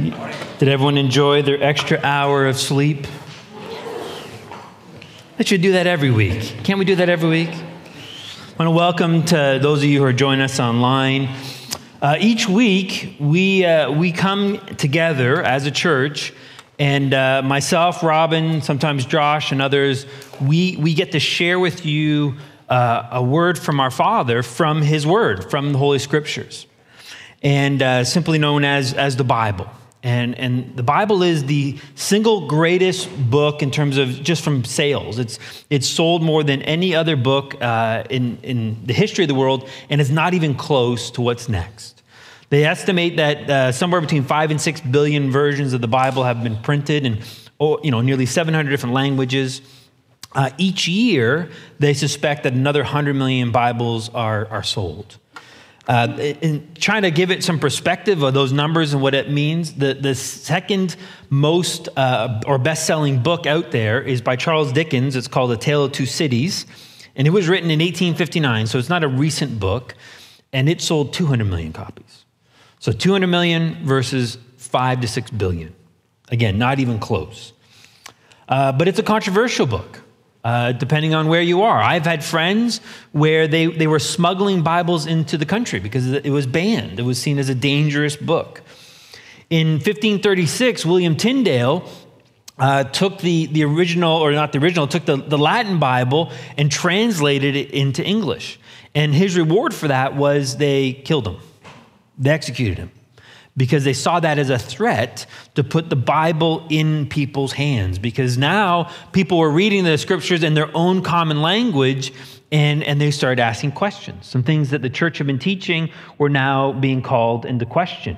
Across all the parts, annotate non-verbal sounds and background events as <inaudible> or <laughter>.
Did everyone enjoy their extra hour of sleep? Let's should do that every week. Can't we do that every week? I want to welcome to those of you who are joining us online. Uh, each week, we, uh, we come together as a church, and uh, myself, Robin, sometimes Josh, and others, we, we get to share with you uh, a word from our Father from His Word, from the Holy Scriptures, and uh, simply known as, as the Bible. And, and the Bible is the single greatest book in terms of just from sales. It's, it's sold more than any other book uh, in, in the history of the world, and it's not even close to what's next. They estimate that uh, somewhere between five and six billion versions of the Bible have been printed in oh, you know, nearly 700 different languages. Uh, each year, they suspect that another 100 million Bibles are, are sold. Uh, in trying to give it some perspective of those numbers and what it means, the, the second most uh, or best selling book out there is by Charles Dickens. It's called A Tale of Two Cities. And it was written in 1859, so it's not a recent book. And it sold 200 million copies. So 200 million versus 5 to 6 billion. Again, not even close. Uh, but it's a controversial book uh, depending on where you are. I've had friends where they, they were smuggling Bibles into the country because it was banned, it was seen as a dangerous book. In 1536, William Tyndale uh, took the, the original, or not the original, took the, the Latin Bible and translated it into English. And his reward for that was they killed him, they executed him because they saw that as a threat to put the Bible in people's hands. Because now people were reading the scriptures in their own common language and, and they started asking questions. Some things that the church had been teaching were now being called into question.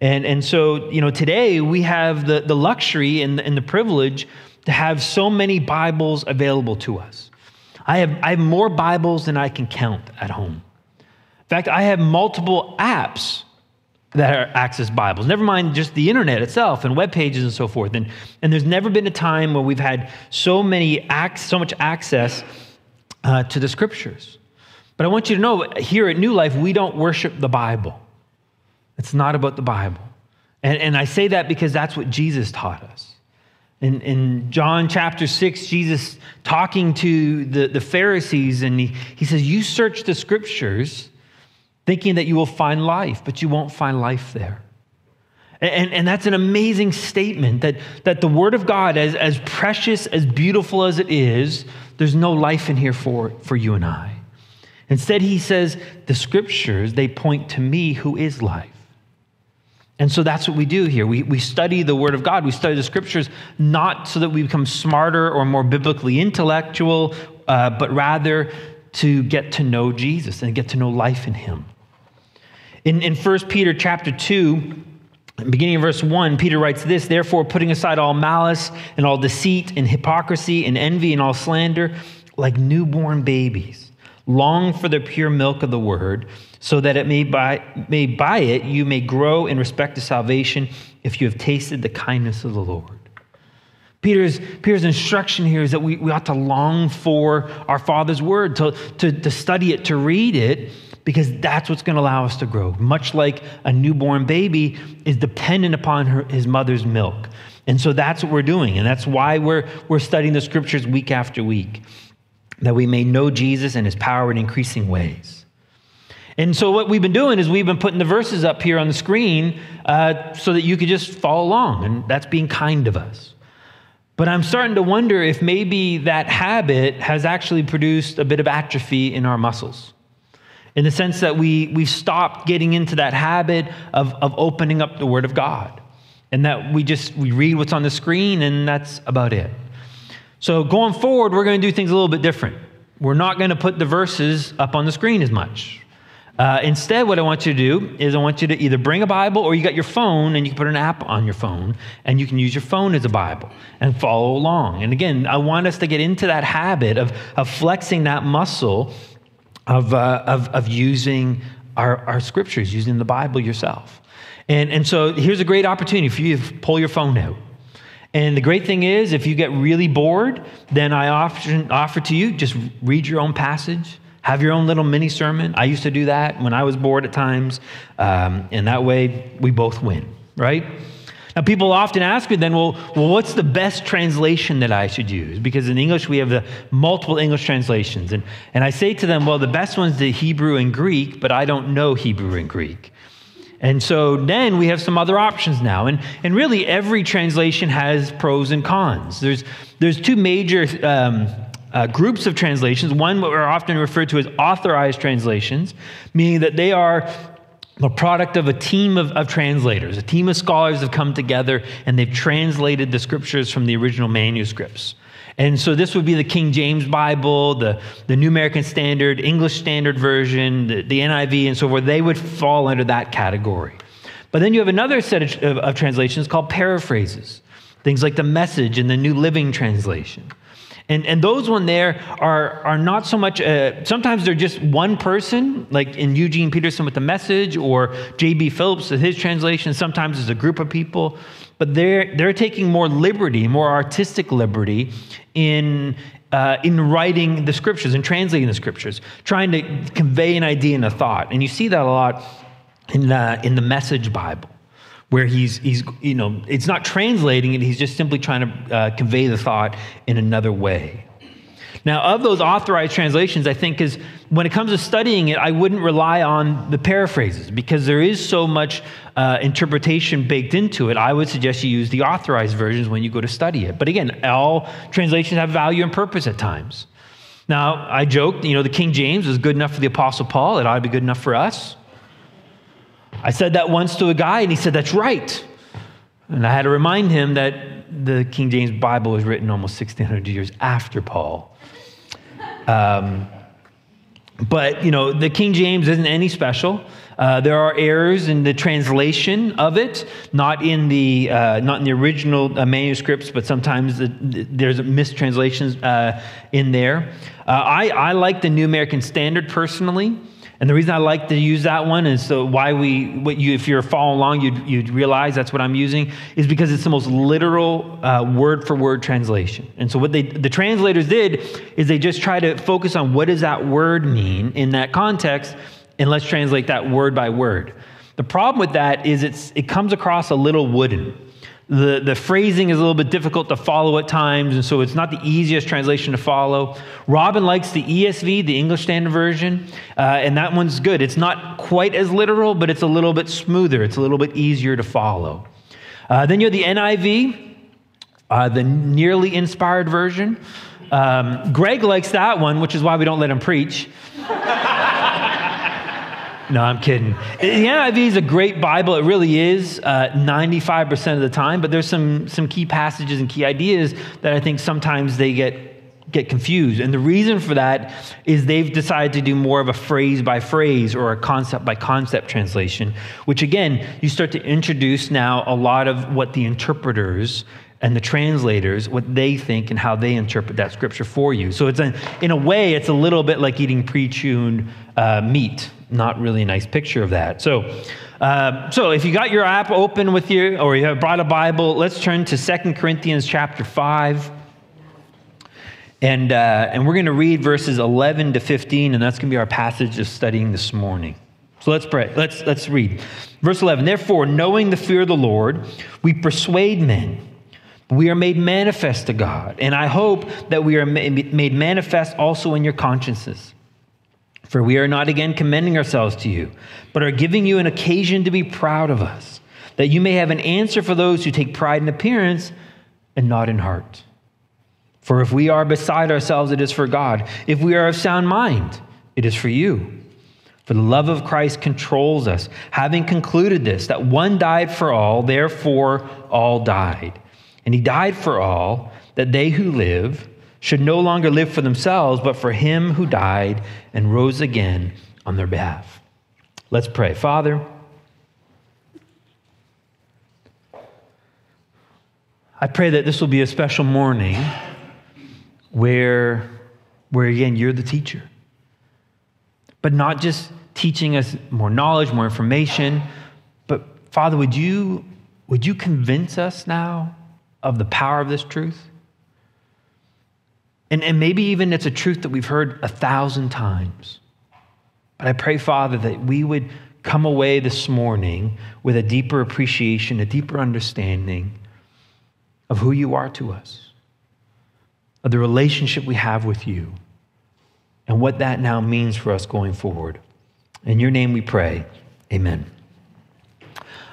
And, and so, you know, today we have the, the luxury and and the privilege to have so many Bibles available to us. I have, I have more Bibles than I can count at home. In fact, I have multiple apps that are access Bibles. Never mind just the internet itself and web pages and so forth. And, and there's never been a time where we've had so many ac- so much access uh, to the scriptures. But I want you to know here at New Life, we don't worship the Bible. It's not about the Bible. And, and I say that because that's what Jesus taught us. In, in John chapter 6, Jesus talking to the, the Pharisees, and he, he says, You search the scriptures thinking that you will find life, but you won't find life there. And, and that's an amazing statement that, that the Word of God, as, as precious, as beautiful as it is, there's no life in here for, for you and I. Instead, he says, the scriptures, they point to me who is life. And so that's what we do here. We, we study the Word of God. We study the Scriptures not so that we become smarter or more biblically intellectual, uh, but rather to get to know Jesus and get to know life in Him. In, in 1 Peter chapter 2, beginning of verse 1, Peter writes this Therefore, putting aside all malice and all deceit and hypocrisy and envy and all slander, like newborn babies, long for the pure milk of the word, so that it may by, may by it you may grow in respect to salvation if you have tasted the kindness of the Lord. Peter's, Peter's instruction here is that we, we ought to long for our Father's word, to, to, to study it, to read it, because that's what's going to allow us to grow. Much like a newborn baby is dependent upon her, his mother's milk. And so that's what we're doing. And that's why we're, we're studying the scriptures week after week, that we may know Jesus and his power in increasing ways. And so, what we've been doing is we've been putting the verses up here on the screen uh, so that you could just follow along. And that's being kind of us. But I'm starting to wonder if maybe that habit has actually produced a bit of atrophy in our muscles in the sense that we, we stopped getting into that habit of, of opening up the Word of God. And that we just we read what's on the screen and that's about it. So going forward, we're going to do things a little bit different. We're not going to put the verses up on the screen as much. Uh, instead, what I want you to do is I want you to either bring a Bible or you got your phone and you can put an app on your phone and you can use your phone as a Bible and follow along. And again, I want us to get into that habit of, of flexing that muscle of, uh, of, of using our, our scriptures, using the Bible yourself. And, and so here's a great opportunity for you to pull your phone out. And the great thing is, if you get really bored, then I often offer to you just read your own passage, have your own little mini sermon. I used to do that when I was bored at times, um, and that way we both win, right? Now, people often ask me then, well, well, what's the best translation that I should use? Because in English, we have the multiple English translations. And, and I say to them, well, the best one's the Hebrew and Greek, but I don't know Hebrew and Greek. And so then we have some other options now. And, and really, every translation has pros and cons. There's, there's two major um, uh, groups of translations. One, what are often referred to as authorized translations, meaning that they are the product of a team of, of, translators. A team of scholars have come together and they've translated the scriptures from the original manuscripts. And so this would be the King James Bible, the, the New American Standard, English Standard Version, the, the NIV, and so forth. They would fall under that category. But then you have another set of, of, of translations called paraphrases, things like the Message and the New Living Translation. And, and those one there are, are not so much, uh, sometimes they're just one person, like in Eugene Peterson with the message, or J.B. Phillips with his translation. Sometimes it's a group of people. But they're, they're taking more liberty, more artistic liberty in, uh, in writing the scriptures and translating the scriptures, trying to convey an idea and a thought. And you see that a lot in, uh, in the Message Bible where he's, he's, you know, it's not translating it, he's just simply trying to uh, convey the thought in another way. Now, of those authorized translations, I think is when it comes to studying it, I wouldn't rely on the paraphrases because there is so much uh, interpretation baked into it. I would suggest you use the authorized versions when you go to study it. But again, all translations have value and purpose at times. Now, I joked, you know, the King James was good enough for the Apostle Paul, it ought to be good enough for us. I said that once to a guy, and he said, That's right. And I had to remind him that the King James Bible was written almost 1600 years after Paul. Um, but, you know, the King James isn't any special. Uh, there are errors in the translation of it, not in the, uh, not in the original uh, manuscripts, but sometimes the, there's mistranslations uh, in there. Uh, I, I like the New American Standard personally. And the reason I like to use that one is so why we, what you, if you're following along, you'd, you'd realize that's what I'm using, is because it's the most literal uh, word for word translation. And so what they, the translators did is they just try to focus on what does that word mean in that context, and let's translate that word by word. The problem with that is it's, it comes across a little wooden. The, the phrasing is a little bit difficult to follow at times, and so it's not the easiest translation to follow. Robin likes the ESV, the English Standard Version, uh, and that one's good. It's not quite as literal, but it's a little bit smoother, it's a little bit easier to follow. Uh, then you have the NIV, uh, the nearly inspired version. Um, Greg likes that one, which is why we don't let him preach. <laughs> No, I'm kidding. The NIV is a great Bible. It really is uh, 95% of the time, but there's some, some key passages and key ideas that I think sometimes they get, get confused. And the reason for that is they've decided to do more of a phrase by phrase or a concept by concept translation, which again, you start to introduce now a lot of what the interpreters and the translators what they think and how they interpret that scripture for you. So it's a, in a way, it's a little bit like eating pre-tuned uh, meat. Not really a nice picture of that. So, uh, so if you got your app open with you, or you have brought a Bible, let's turn to Second Corinthians chapter five. And, uh, and we're going to read verses 11 to 15, and that's going to be our passage of studying this morning. So let's pray. Let's, let's read. Verse 11 Therefore, knowing the fear of the Lord, we persuade men we are made manifest to God, and I hope that we are made manifest also in your consciences. For we are not again commending ourselves to you, but are giving you an occasion to be proud of us, that you may have an answer for those who take pride in appearance and not in heart. For if we are beside ourselves, it is for God. If we are of sound mind, it is for you. For the love of Christ controls us, having concluded this, that one died for all, therefore all died. And he died for all, that they who live should no longer live for themselves, but for him who died and rose again on their behalf. Let's pray. Father, I pray that this will be a special morning where, where again, you're the teacher. But not just teaching us more knowledge, more information, but Father, would you, would you convince us now of the power of this truth? And, and maybe even it's a truth that we've heard a thousand times. But I pray, Father, that we would come away this morning with a deeper appreciation, a deeper understanding of who you are to us, of the relationship we have with you, and what that now means for us going forward. In your name we pray. Amen.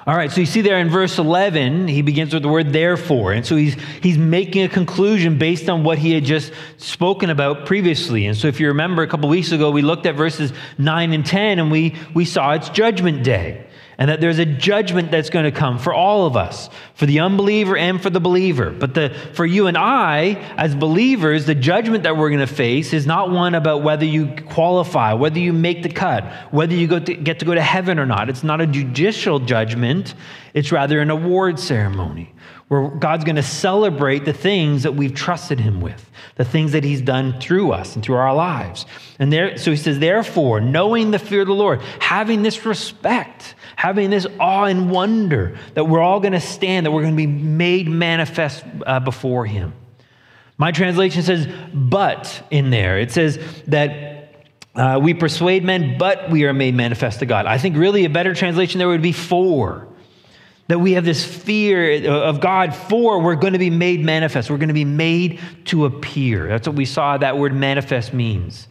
All right, so you see there in verse 11, he begins with the word therefore. And so he's, he's making a conclusion based on what he had just spoken about previously. And so if you remember a couple weeks ago, we looked at verses 9 and 10 and we, we saw it's judgment day and that there's a judgment that's going to come for all of us, for the unbeliever and for the believer. But the, for you and I, as believers, the judgment that we're going to face is not one about whether you qualify, whether you make the cut, whether you to, get to go to heaven or not. It's not a judicial judgment, it's rather an award ceremony where God's going to celebrate the things that we've trusted Him with, the things that He's done through us and through our lives. And there, so He says, therefore, knowing the fear of the Lord, having this respect, having this awe and wonder that we're all going to stand, that we're going to be made manifest uh, before Him. My translation says, but in there. It says that uh, we persuade men, but we are made manifest to God. I think really a better translation there would be for that we have this fear of God for we're going to be made manifest. We're going to be made to appear. That's what we saw that word manifest means.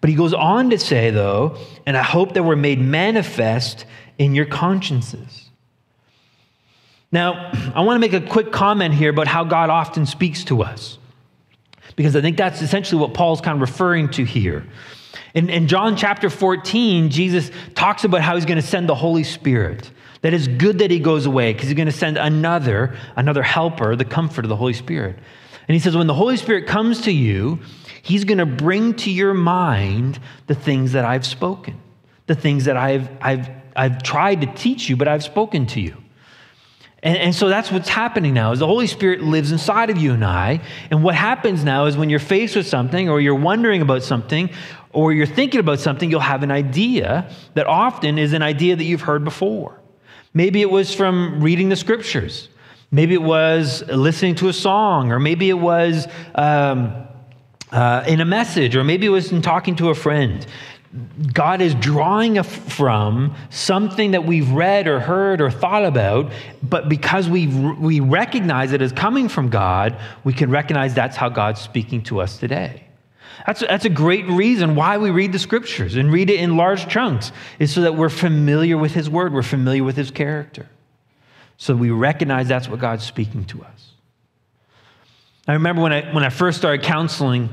But he goes on to say, though, and I hope that we're made manifest in your consciences. Now, <clears throat> I want to make a quick comment here about how God often speaks to us, because I think that's essentially what Paul's kind of referring to here. In, in John chapter 14, Jesus talks about how he's going to send the Holy Spirit. That it's good that he goes away because he's going to send another, another helper, the comfort of the Holy Spirit. And he says, when the Holy Spirit comes to you, he's going to bring to your mind the things that I've spoken, the things that I've, I've, I've tried to teach you, but I've spoken to you. And, and, so that's what's happening now is the Holy Spirit lives inside of you and I. And what happens now is when you're faced with something or you're wondering about something or you're thinking about something, you'll have an idea that often is an idea that you've heard before. Maybe it was from reading the scriptures. Maybe it was listening to a song, or maybe it was um, uh, in a message, or maybe it was in talking to a friend. God is drawing from something that we've read or heard or thought about, but because we we recognize it as coming from God, we can recognize that's how God's speaking to us today. That's, that's a great reason why we read the scriptures and read it in large chunks, is so that we're familiar with his word, we're familiar with his character. So we recognize that's what God's speaking to us. I remember when I, when I first started counseling,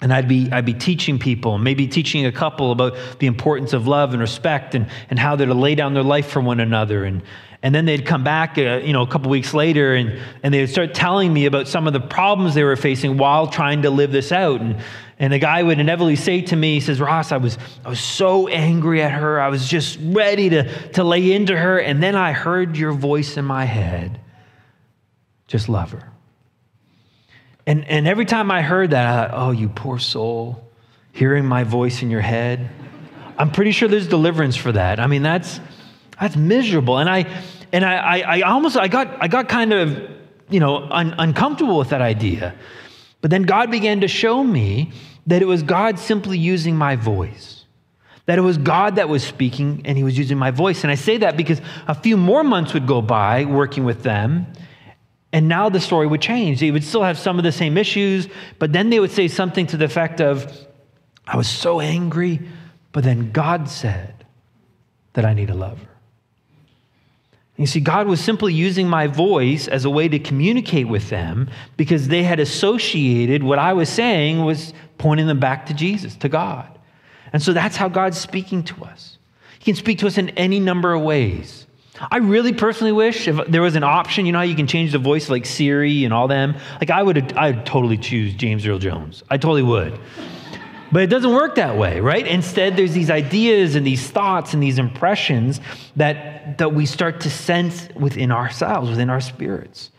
and I'd be, I'd be teaching people, maybe teaching a couple about the importance of love and respect and, and how they're to lay down their life for one another. And, and then they'd come back, uh, you know, a couple weeks later, and, and they'd start telling me about some of the problems they were facing while trying to live this out. And, and a guy would inevitably say to me, he says, Ross, I was, I was so angry at her. I was just ready to, to lay into her. And then I heard your voice in my head. Just love her. And, and every time I heard that, I thought, oh, you poor soul, hearing my voice in your head. I'm pretty sure there's deliverance for that. I mean, that's, that's miserable. And I, and I, I, I almost, I got, I got kind of, you know, un, uncomfortable with that idea. But then God began to show me that it was God simply using my voice. That it was God that was speaking and he was using my voice. And I say that because a few more months would go by working with them. And now the story would change. They would still have some of the same issues, but then they would say something to the effect of, I was so angry, but then God said that I need a lover. You see, God was simply using my voice as a way to communicate with them because they had associated what I was saying was pointing them back to Jesus, to God. And so that's how God's speaking to us. He can speak to us in any number of ways. I really personally wish if there was an option, you know how you can change the voice like Siri and all them? Like I would I'd totally choose James Earl Jones. I totally would. But it doesn't work that way, right? Instead, there's these ideas and these thoughts and these impressions that, that we start to sense within ourselves, within our spirits.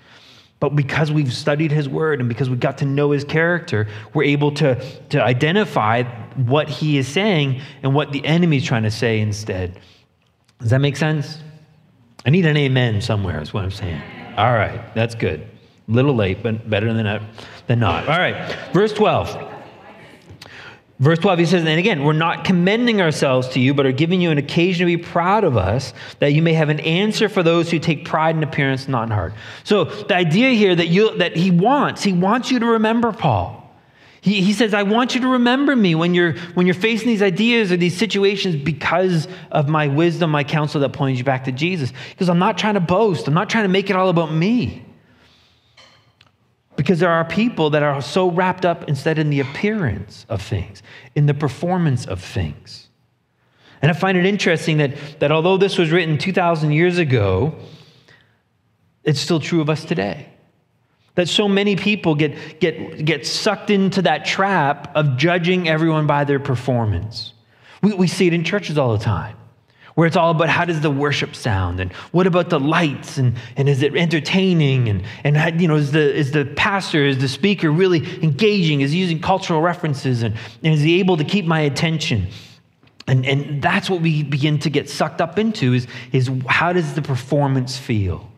But because we've studied his word and because we got to know his character, we're able to, to identify what he is saying and what the enemy is trying to say instead. Does that make sense? I need an amen somewhere, is what I'm saying. All right, that's good. A little late, but better than, uh, than not. All right, verse 12. Verse 12, he says, and again, we're not commending ourselves to you, but are giving you an occasion to be proud of us, that you may have an answer for those who take pride in appearance, not in heart. So the idea here that you that he wants, he wants you to remember Paul. He, he says, I want you to remember me when you're when you're facing these ideas or these situations because of my wisdom, my counsel that points you back to Jesus. Because I'm not trying to boast, I'm not trying to make it all about me. Because there are people that are so wrapped up instead in the appearance of things, in the performance of things. And I find it interesting that, that although this was written 2,000 years ago, it's still true of us today. That so many people get, get, get sucked into that trap of judging everyone by their performance. We, we see it in churches all the time where it's all about how does the worship sound and what about the lights and, and is it entertaining and, and you know is the, is the pastor is the speaker really engaging? Is he using cultural references and, and is he able to keep my attention? And, and that's what we begin to get sucked up into is, is how does the performance feel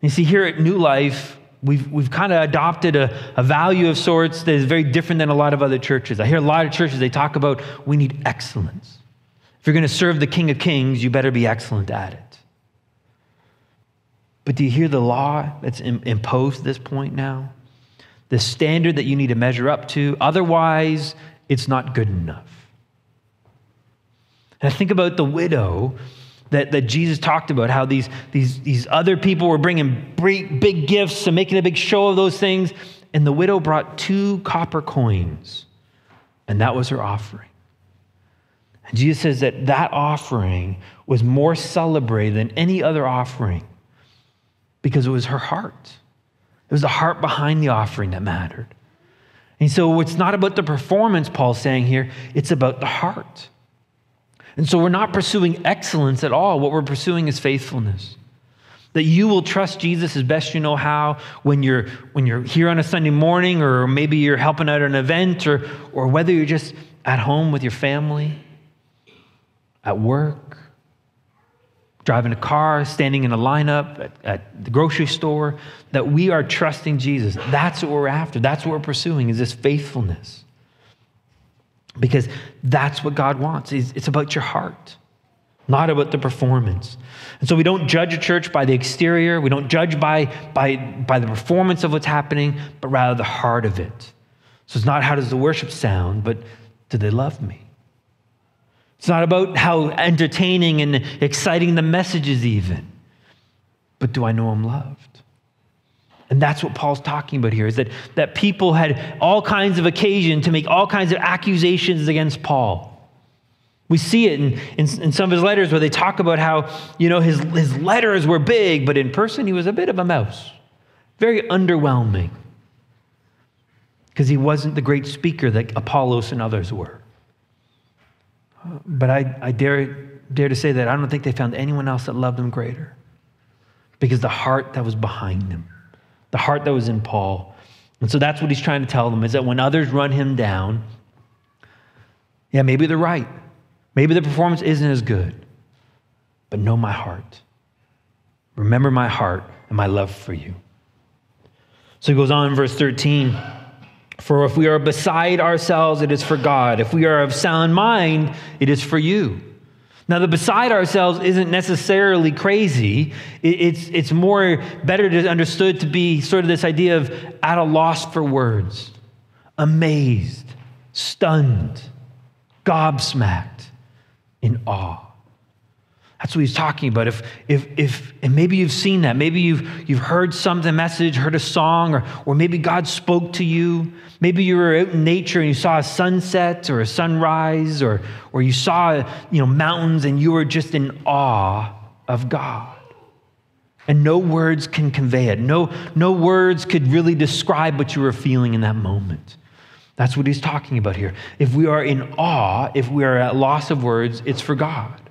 you see here at new life we've, we've kind of adopted a, a value of sorts that is very different than a lot of other churches i hear a lot of churches they talk about we need excellence if you're going to serve the King of Kings, you better be excellent at it. But do you hear the law that's imposed at this point now? The standard that you need to measure up to. Otherwise, it's not good enough. And I think about the widow that, that Jesus talked about, how these, these, these other people were bringing big, big gifts and making a big show of those things. And the widow brought two copper coins, and that was her offering. And Jesus says that that offering was more celebrated than any other offering because it was her heart. It was the heart behind the offering that mattered. And so it's not about the performance, Paul's saying here, it's about the heart. And so we're not pursuing excellence at all. What we're pursuing is faithfulness. That you will trust Jesus as best you know how when you're, when you're here on a Sunday morning, or maybe you're helping out at an event, or, or whether you're just at home with your family at work, driving a car, standing in a lineup at, at, the grocery store, that we are trusting Jesus. That's what we're after. That's what we're pursuing is this faithfulness. Because that's what God wants. It's about your heart, not about the performance. And so we don't judge a church by the exterior. We don't judge by, by, by the performance of what's happening, but rather the heart of it. So it's not how does the worship sound, but do they love me? It's not about how entertaining and exciting the message is, even, but do I know I'm loved? And that's what Paul's talking about here is that, that people had all kinds of occasion to make all kinds of accusations against Paul. We see it in, in, in, some of his letters where they talk about how, you know, his, his letters were big, but in person he was a bit of a mouse. Very underwhelming. Because he wasn't the great speaker that Apollos and others were. But I, I dare, dare to say that I don't think they found anyone else that loved him greater. Because the heart that was behind him, the heart that was in Paul. And so that's what he's trying to tell them is that when others run him down, yeah, maybe they're right. Maybe the performance isn't as good. But know my heart. Remember my heart and my love for you. So he goes on in verse 13. For if we are beside ourselves, it is for God. If we are of sound mind, it is for you. Now, the beside ourselves isn't necessarily crazy. It's, it's more better to understood to be sort of this idea of at a loss for words, amazed, stunned, gobsmacked, in awe. That's what he's talking about. If, if, if, and maybe you've seen that. Maybe you've, you've heard something, message, heard a song, or, or maybe God spoke to you. Maybe you were out in nature and you saw a sunset or a sunrise, or, or you saw you know, mountains and you were just in awe of God. And no words can convey it. No, no words could really describe what you were feeling in that moment. That's what he's talking about here. If we are in awe, if we are at loss of words, it's for God.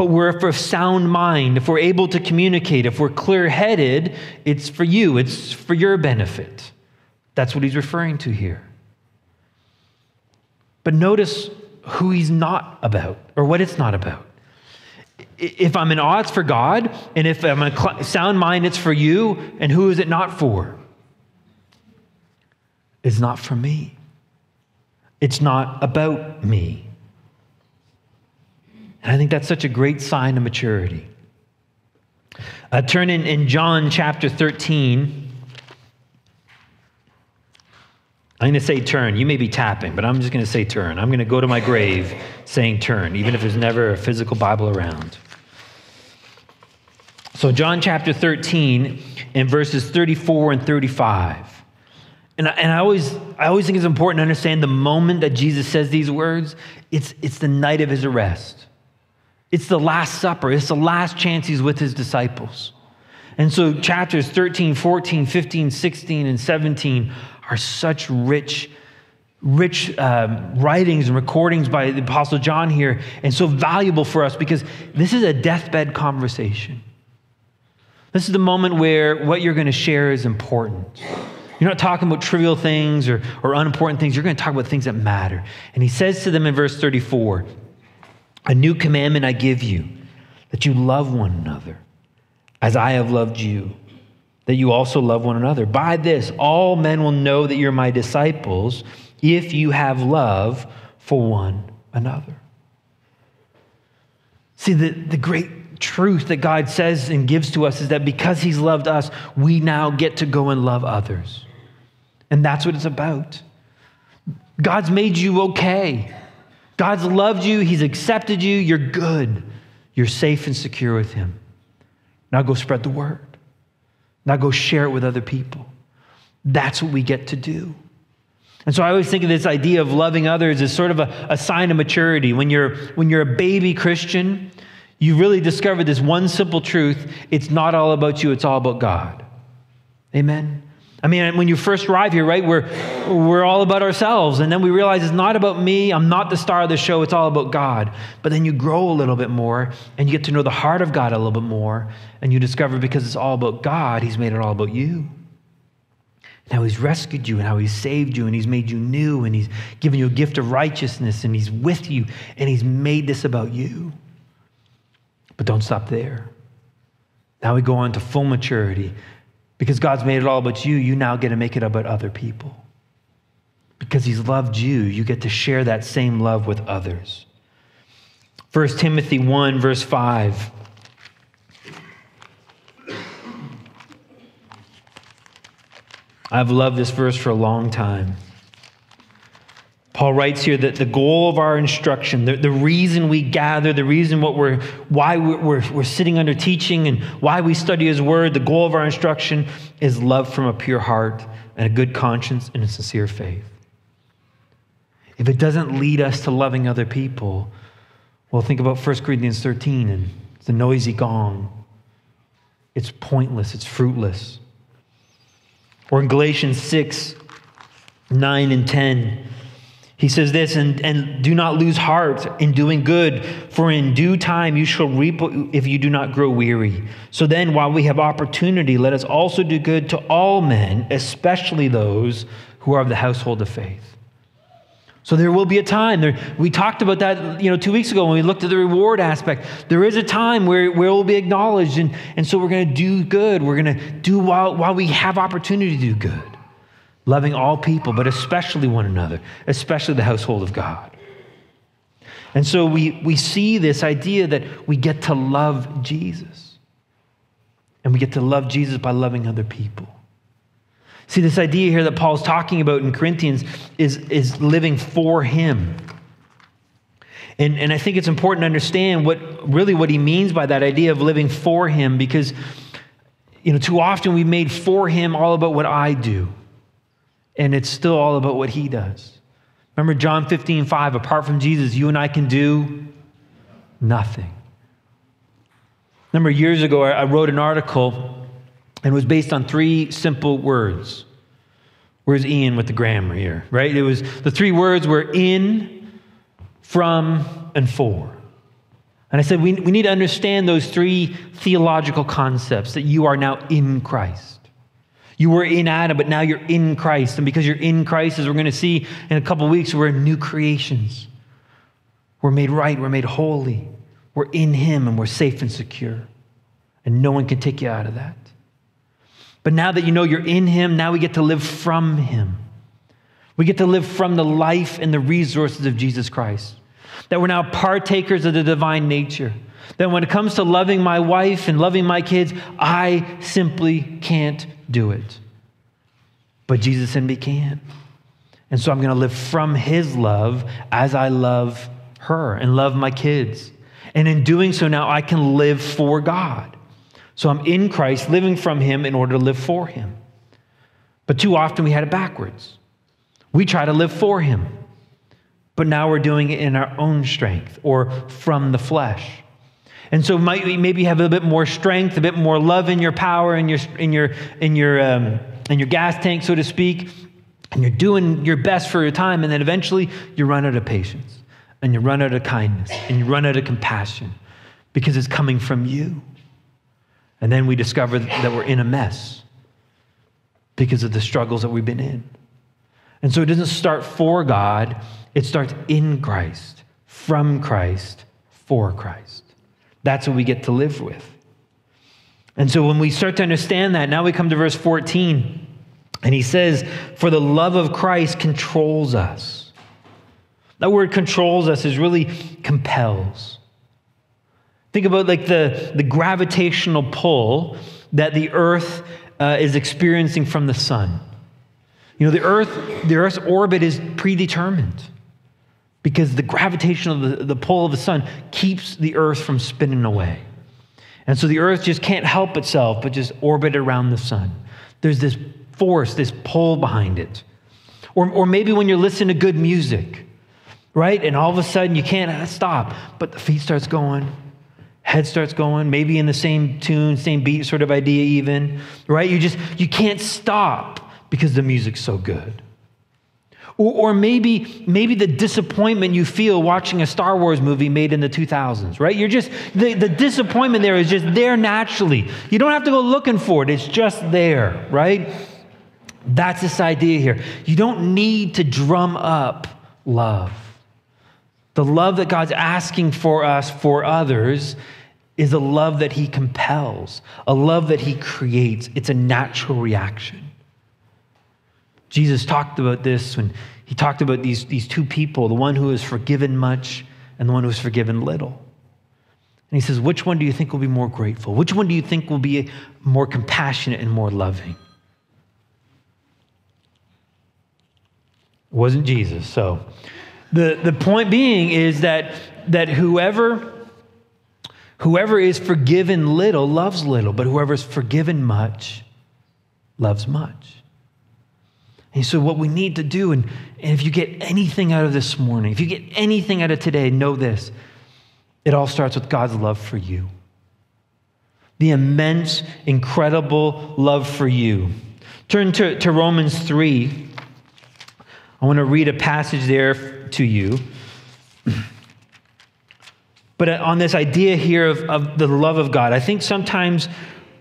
But we're for sound mind, if we're able to communicate, if we're clear headed, it's for you, it's for your benefit. That's what he's referring to here. But notice who he's not about or what it's not about. If I'm in awe, it's for God. And if I'm a sound mind, it's for you. And who is it not for? It's not for me. It's not about me. And I think that's such a great sign of maturity. Uh, turn in, in John chapter 13. I'm going to say turn. You may be tapping, but I'm just going to say turn. I'm going to go to my grave saying turn, even if there's never a physical Bible around. So, John chapter 13, in verses 34 and 35. And I, and I always, I always think it's important to understand the moment that Jesus says these words, it's, it's the night of his arrest. It's the Last Supper. It's the last chance he's with his disciples. And so chapters 13, 14, 15, 16, and 17 are such rich, rich um, writings and recordings by the Apostle John here, and so valuable for us because this is a deathbed conversation. This is the moment where what you're going to share is important. You're not talking about trivial things or, or unimportant things. You're going to talk about things that matter. And he says to them in verse 34 A new commandment I give you, that you love one another as I have loved you, that you also love one another. By this, all men will know that you're my disciples if you have love for one another. See, the, the great truth that God says and gives to us is that because He's loved us, we now get to go and love others. And that's what it's about. God's made you okay. God's loved you. He's accepted you. You're good. You're safe and secure with Him. Now go spread the word. Now go share it with other people. That's what we get to do. And so I always think of this idea of loving others as sort of a, a sign of maturity. When you're, when you're a baby Christian, you really discover this one simple truth it's not all about you, it's all about God. Amen? I mean, when you first arrive here, right, we're, we're all about ourselves. And then we realize it's not about me. I'm not the star of the show. It's all about God. But then you grow a little bit more and you get to know the heart of God a little bit more. And you discover because it's all about God, He's made it all about you. And how He's rescued you and how He's saved you and He's made you new and He's given you a gift of righteousness and He's with you and He's made this about you. But don't stop there. Now we go on to full maturity because God's made it all about you, you now get to make it about other people. Because He's loved you, you get to share that same love with others. 1 Timothy 1, verse 5. I've loved this verse for a long time. Paul writes here that the goal of our instruction, the, the reason we gather, the reason what we're, why we're, we're sitting under teaching and why we study his word, the goal of our instruction is love from a pure heart and a good conscience and a sincere faith. If it doesn't lead us to loving other people, well, think about 1 Corinthians 13 and it's a noisy gong. It's pointless, it's fruitless. Or in Galatians 6, 9 and 10, he says this, and, and do not lose heart in doing good, for in due time you shall reap if you do not grow weary. So then, while we have opportunity, let us also do good to all men, especially those who are of the household of faith. So there will be a time. There, we talked about that, you know, two weeks ago when we looked at the reward aspect. There is a time where, where it will be acknowledged, and, and so we're going to do good. We're going to do while, while we have opportunity to do good loving all people, but especially one another, especially the household of God. And so we, we see this idea that we get to love Jesus. And we get to love Jesus by loving other people. See, this idea here that Paul's talking about in Corinthians is, is living for Him. And, and I think it's important to understand what really what he means by that idea of living for Him because, you know, too often we made for Him all about what I do and it's still all about what he does. Remember John 15, 5, apart from Jesus, you and I can do nothing. Remember, years ago, I wrote an article and it was based on three simple words Where's Ian with the grammar here, right? It was the three words were in, from, and for. And I said, we, we need to understand those three theological concepts that you are now in Christ. You were in Adam, but now you're in Christ. And because you're in Christ, as we're going to see in a couple weeks, we're new creations. We're made right, we're made holy. We're in Him and we're safe and secure. And no one can take you out of that. But now that you know you're in Him, now we get to live from Him. We get to live from the life and the resources of Jesus Christ. That we're now partakers of the divine nature. That when it comes to loving my wife and loving my kids, I simply can't do it. But Jesus in me can. And so I'm going to live from His love as I love her and love my kids. And in doing so, now I can live for God. So I'm in Christ, living from Him in order to live for Him. But too often we had it backwards. We try to live for Him, but now we're doing it in our own strength or from the flesh. And so might, maybe have a bit more strength, a bit more love in your power, in your, in your, in your, um, in your gas tank, so to speak, and you're doing your best for your time, and then eventually you run out of patience and you run out of kindness and you run out of compassion because it's coming from you. And then we discover that we're in a mess because of the struggles that we've been in. And so it doesn't start for God, it starts in Christ, from Christ, for Christ. That's what we get to live with. And so when we start to understand that, now we come to verse 14, and he says, For the love of Christ controls us that word controls us is really compels. Think about like the, the gravitational pull that the earth uh, is experiencing from the sun. You know, the earth, the earth's orbit is predetermined because the gravitational, the, the pull of the sun keeps the earth from spinning away. And so the earth just can't help itself but just orbit around the sun. There's this force, this pull behind it. Or, or maybe when you're listening to good music, right? And all of a sudden you can't stop, but the feet starts going, head starts going, maybe in the same tune, same beat sort of idea even, right? You just you can't stop because the music's so good. Or, or maybe maybe the disappointment you feel watching a Star Wars movie made in the 2000s, right? You're just the, the disappointment there is just there naturally. You don't have to go looking for it. It's just there, right? That's this idea here. You don't need to drum up love. The love that God's asking for us for others is a love that He compels, a love that He creates. It's a natural reaction. Jesus talked about this when he talked about these, these two people the one who is forgiven much and the one who is forgiven little. And he says, Which one do you think will be more grateful? Which one do you think will be more compassionate and more loving? It wasn't Jesus. So the, the point being is that, that whoever, whoever is forgiven little loves little, but whoever is forgiven much loves much. And so, what we need to do, and, and if you get anything out of this morning, if you get anything out of today, know this it all starts with God's love for you. The immense, incredible love for you. Turn to, to Romans 3. I want to read a passage there to you. <clears throat> But uh, on this idea here of, of the love of God, I think sometimes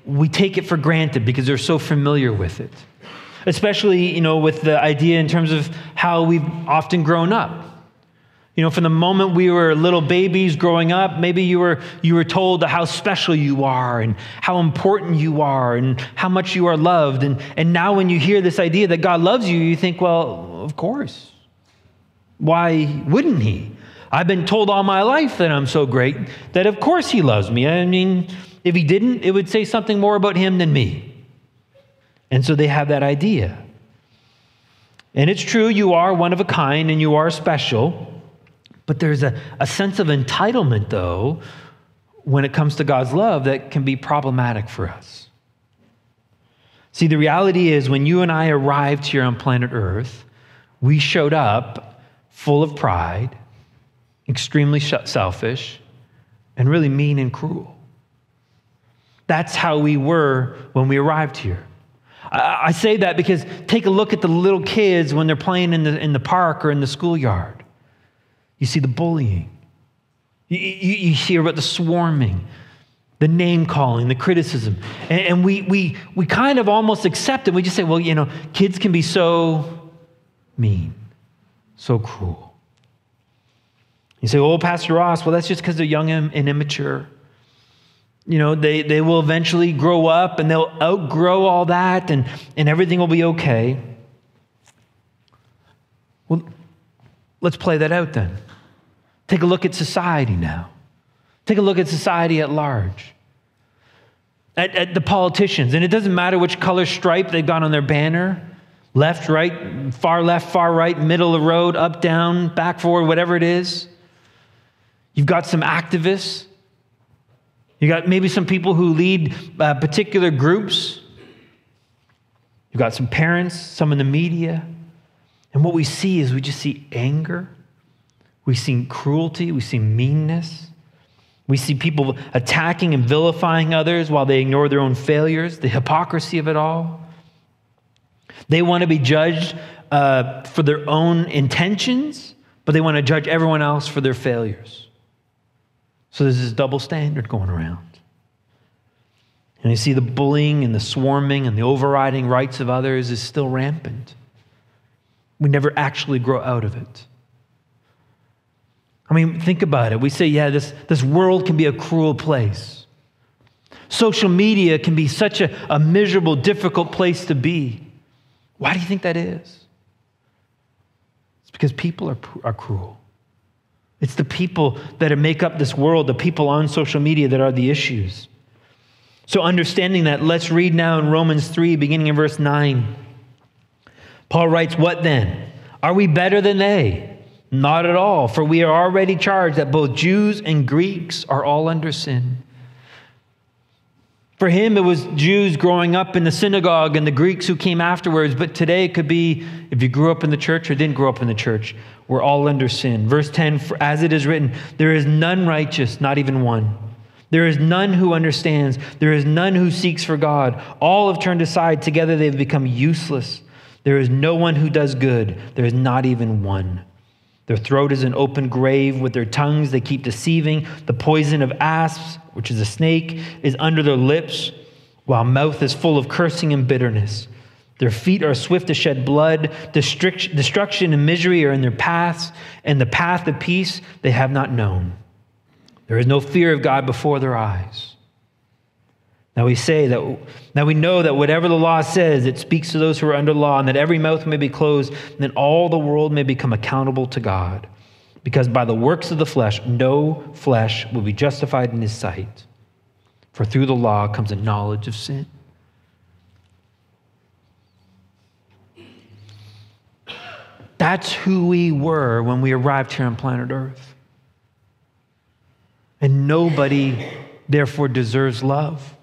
we take it for granted because they're so familiar with it. Especially, you know, with the idea in terms of how we've often grown up. You know, from the moment we were little babies growing up, maybe you were, you were told how special you are and how important you are and how much you are loved. And, and now, when you hear this idea that God loves you, you think, well, of course. Why wouldn't he? I've been told all my life that I'm so great that of course he loves me. I mean, if he didn't, it would say something more about him than me. And so they have that idea. And it's true, you are one of a kind and you are special, but there's a, a sense of entitlement, though, when it comes to God's love that can be problematic for us. See, the reality is when you and I arrived here on planet Earth, we showed up full of pride, extremely selfish, and really mean and cruel. That's how we were when we arrived here. I, say that because take a look at the little kids when they're playing in the, in the park or in the schoolyard. You see the bullying, you, you, you hear about the swarming, the name calling, the criticism. And, and, we, we, we kind of almost accept it. We just say, well, you know, kids can be so mean, so cruel. You say, oh, Pastor Ross, well, that's just because they're young and immature you know, they, they will eventually grow up and they'll outgrow all that and, and everything will be okay. Well, let's play that out then. Take a look at society now. Take a look at society at large. At, at the politicians, and it doesn't matter which color stripe they've got on their banner left, right, far left, far right, middle of the road, up, down, back, forward, whatever it is. You've got some activists you got maybe some people who lead uh, particular groups. You've got some parents, some in the media. And what we see is we just see anger. We see cruelty. We see meanness. We see people attacking and vilifying others while they ignore their own failures, the hypocrisy of it all. They want to be judged uh, for their own intentions, but they want to judge everyone else for their failures. So there's this double standard going around. And you see the bullying and the swarming and the overriding rights of others is still rampant. We never actually grow out of it. I mean, think about it. We say, yeah, this, this world can be a cruel place. Social media can be such a, a miserable, difficult place to be. Why do you think that is? It's because people are, are cruel. It's the people that make up this world, the people on social media that are the issues. So, understanding that, let's read now in Romans 3, beginning in verse 9. Paul writes, What then? Are we better than they? Not at all, for we are already charged that both Jews and Greeks are all under sin. For him, it was Jews growing up in the synagogue and the Greeks who came afterwards. But today, it could be if you grew up in the church or didn't grow up in the church, we're all under sin. Verse 10 As it is written, there is none righteous, not even one. There is none who understands. There is none who seeks for God. All have turned aside. Together they have become useless. There is no one who does good. There is not even one. Their throat is an open grave. With their tongues, they keep deceiving. The poison of asps, which is a snake, is under their lips, while mouth is full of cursing and bitterness. Their feet are swift to shed blood. Destruction and misery are in their paths, and the path of peace they have not known. There is no fear of God before their eyes. Now we say that now we know that whatever the law says, it speaks to those who are under law, and that every mouth may be closed, and that all the world may become accountable to God. Because by the works of the flesh, no flesh will be justified in his sight. For through the law comes a knowledge of sin. That's who we were when we arrived here on planet Earth. And nobody, therefore, deserves love.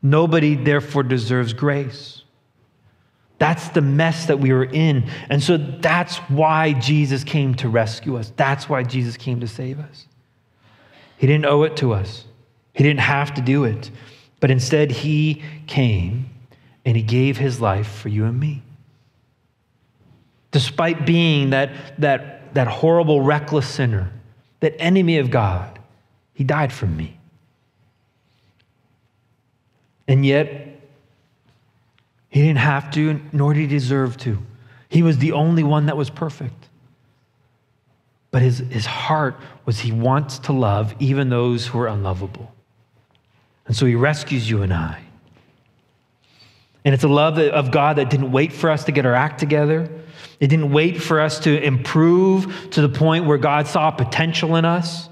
Nobody, therefore, deserves grace. That's the mess that we were in. And so that's why Jesus came to rescue us. That's why Jesus came to save us. He didn't owe it to us, He didn't have to do it. But instead, He came and He gave His life for you and me. Despite being that, that, that horrible, reckless sinner, that enemy of God, He died for me. And yet, he didn't have to, nor did he deserve to. He was the only one that was perfect. But his, his heart was he wants to love even those who are unlovable. And so he rescues you and I. And it's a love of God that didn't wait for us to get our act together. It didn't wait for us to improve to the point where God saw potential in us.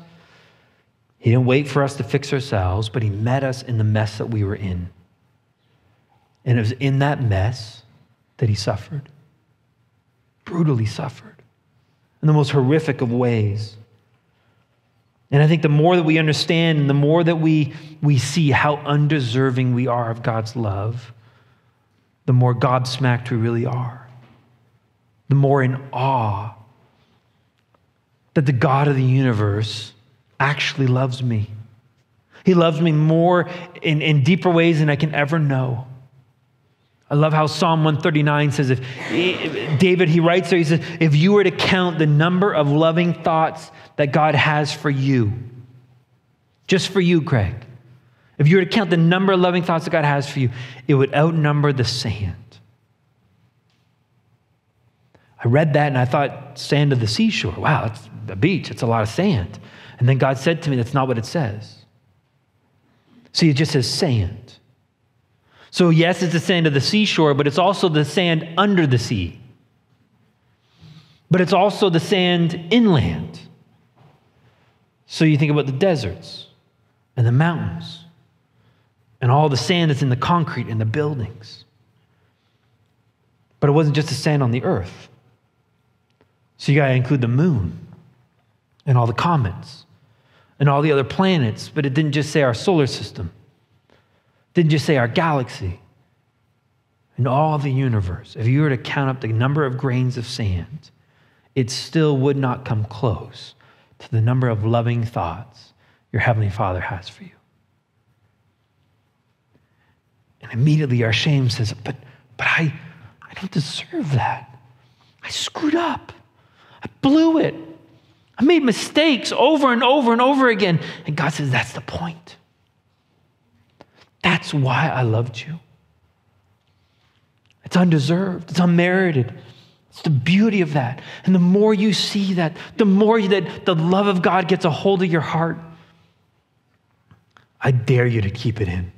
He didn't wait for us to fix ourselves, but He met us in the mess that we were in. And it was in that mess that He suffered, brutally suffered, in the most horrific of ways. And I think the more that we understand and the more that we, we see how undeserving we are of God's love, the more gobsmacked we really are. The more in awe that the God of the universe actually loves me. He loves me more in, in deeper ways than I can ever know. I love how Psalm 139 says, if, David, he writes there, he says, if you were to count the number of loving thoughts that God has for you, just for you, Craig, if you were to count the number of loving thoughts that God has for you, it would outnumber the sand. I read that and I thought, sand of the seashore. Wow, it's a beach, it's a lot of sand. And then God said to me, that's not what it says. See, it just says sand. So, yes, it's the sand of the seashore, but it's also the sand under the sea. But it's also the sand inland. So, you think about the deserts and the mountains and all the sand that's in the concrete and the buildings. But it wasn't just the sand on the earth. So, you got to include the moon and all the comets and all the other planets, but it didn't just say our solar system didn't just say our galaxy, in all the universe, if you were to count up the number of grains of sand, it still would not come close to the number of loving thoughts your Heavenly Father has for you. And immediately our shame says, But, but I, I don't deserve that. I screwed up. I blew it. I made mistakes over and over and over again. And God says, That's the point. That's why I loved you. It's undeserved, it's unmerited. It's the beauty of that. And the more you see that, the more that the love of God gets a hold of your heart, I dare you to keep it in.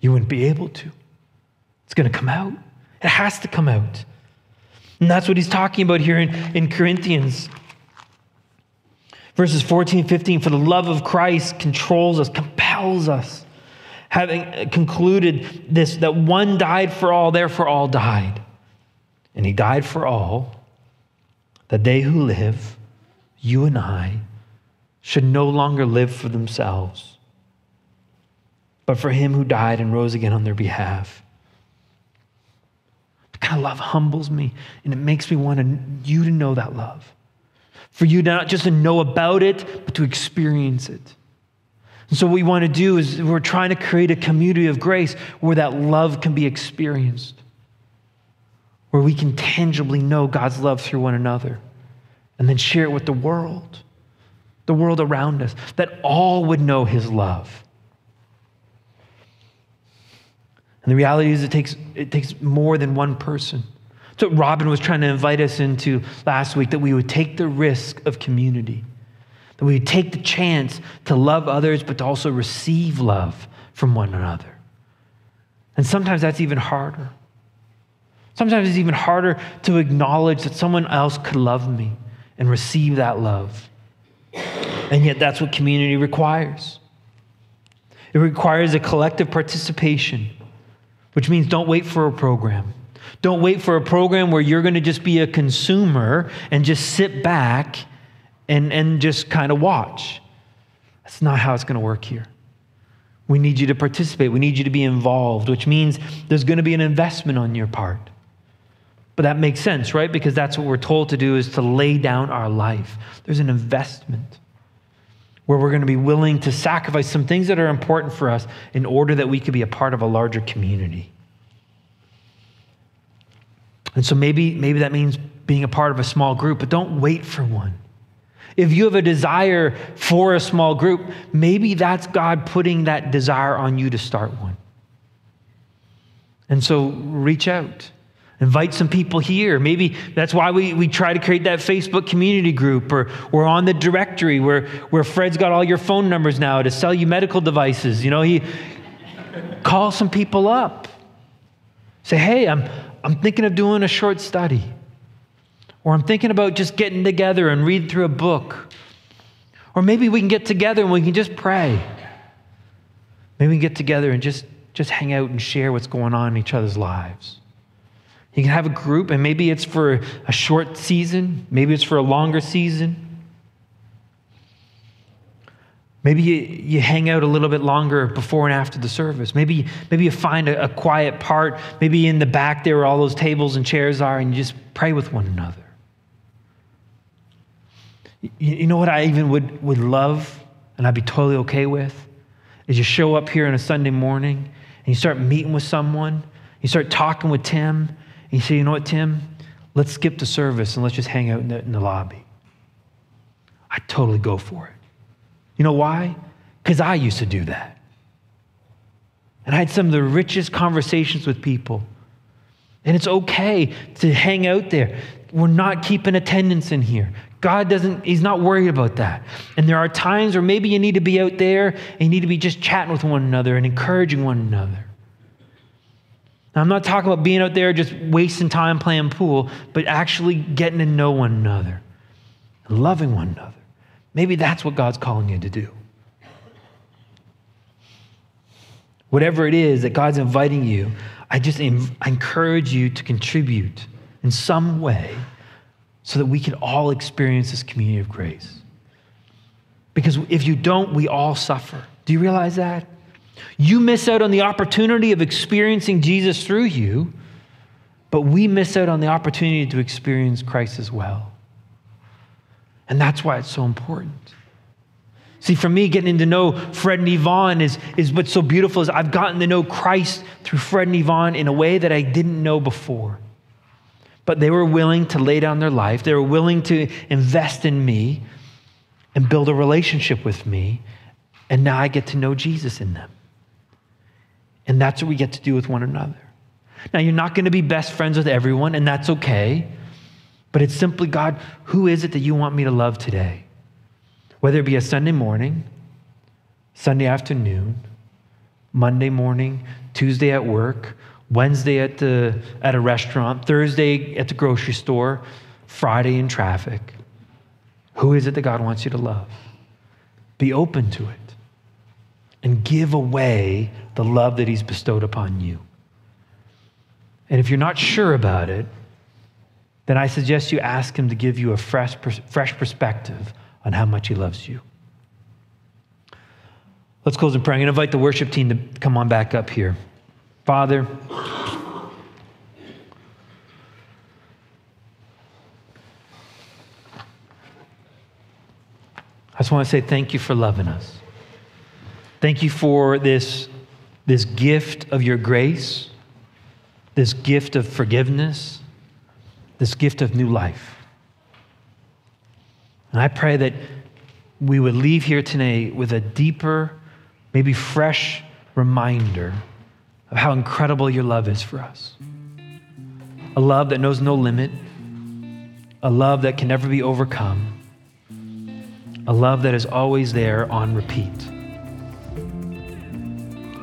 You wouldn't be able to. It's going to come out. It has to come out. And that's what he's talking about here in, in Corinthians. Verses 14, 15 For the love of Christ controls us, compels us having concluded this that one died for all, therefore all died. And he died for all, that they who live, you and I, should no longer live for themselves, but for him who died and rose again on their behalf. The kind of love humbles me, and it makes me want you to know that love. For you not just to know about it, but to experience it. And so, what we want to do is we're trying to create a community of grace where that love can be experienced, where we can tangibly know God's love through one another, and then share it with the world, the world around us, that all would know His love. And the reality is, it takes, it takes more than one person. So Robin was trying to invite us into last week, that we would take the risk of community that we would take the chance to love others, but to also receive love from one another. And sometimes that's even harder. Sometimes it's even harder to acknowledge that someone else could love me and receive that love. And yet, that's what community requires. It requires a collective participation, which means don't wait for a program. Don't wait for a program where you're going to just be a consumer and just sit back and, and just kind of watch. That's not how it's going to work here. We need you to participate. We need you to be involved, which means there's going to be an investment on your part. But that makes sense, right? Because that's what we're told to do is to lay down our life. There's an investment where we're going to be willing to sacrifice some things that are important for us in order that we could be a part of a larger community. And so maybe, maybe that means being a part of a small group, but don't wait for one. If you have a desire for a small group, maybe that's God putting that desire on you to start one. And so reach out. Invite some people here. Maybe that's why we, we try to create that Facebook community group or we're on the directory where, where Fred's got all your phone numbers now to sell you medical devices. You know, he call some people up. Say, hey, I'm, I'm thinking of doing a short study. Or I'm thinking about just getting together and read through a book. Or maybe we can get together and we can just pray. Maybe we can get together and just, just hang out and share what's going on in each other's lives. You can have a group, and maybe it's for a short season, maybe it's for a longer season. Maybe you, you hang out a little bit longer before and after the service. Maybe, maybe you find a, a quiet part, maybe in the back there where all those tables and chairs are, and you just pray with one another. You know what I even would, would love and I'd be totally okay with? Is you show up here on a Sunday morning and you start meeting with someone, You start talking with Tim, you say, you know what, Tim? Let's skip the service and let's just hang out in the, in the lobby. I totally go for it. You know why? Because I used to do that. And I had some of the richest conversations with people. And it's okay to hang out there. We're not keeping attendance in here. God doesn't, He's not worried about that. And there are times where maybe you need to be out there and you need to be just chatting with one another and encouraging one another. Now, I'm not talking about being out there just wasting time playing pool, but actually getting to know one another and loving one another. Maybe that's what God's calling you to do. Whatever it is that God's inviting you, I just encourage you to contribute in some way so that we can all experience this community of grace. Because if you don't, we all suffer. Do you realize that? You miss out on the opportunity of experiencing Jesus through you, but we miss out on the opportunity to experience Christ as well. And that's why it's so important. See, for me, getting to know Fred and Yvonne is, is what's so beautiful is I've gotten to know Christ through Fred and Yvonne in a way that I didn't know before. But they were willing to lay down their life. They were willing to invest in me and build a relationship with me. And now I get to know Jesus in them. And that's what we get to do with one another. Now, you're not going to be best friends with everyone, and that's okay. But it's simply, God, who is it that you want me to love today? Whether it be a Sunday morning, Sunday afternoon, Monday morning, Tuesday at work, Wednesday at, the, at a restaurant, Thursday at the grocery store, Friday in traffic. Who is it that God wants you to love? Be open to it and give away the love that He's bestowed upon you. And if you're not sure about it, then I suggest you ask Him to give you a fresh, fresh perspective on how much He loves you. Let's close in prayer. I'm going to invite the worship team to come on back up here. Father, I just want to say thank you for loving us. Thank you for this, this gift of your grace, this gift of forgiveness, this gift of new life. And I pray that we would leave here today with a deeper, maybe fresh reminder of how incredible your love is for us. A love that knows no limit, a love that can never be overcome, a love that is always there on repeat.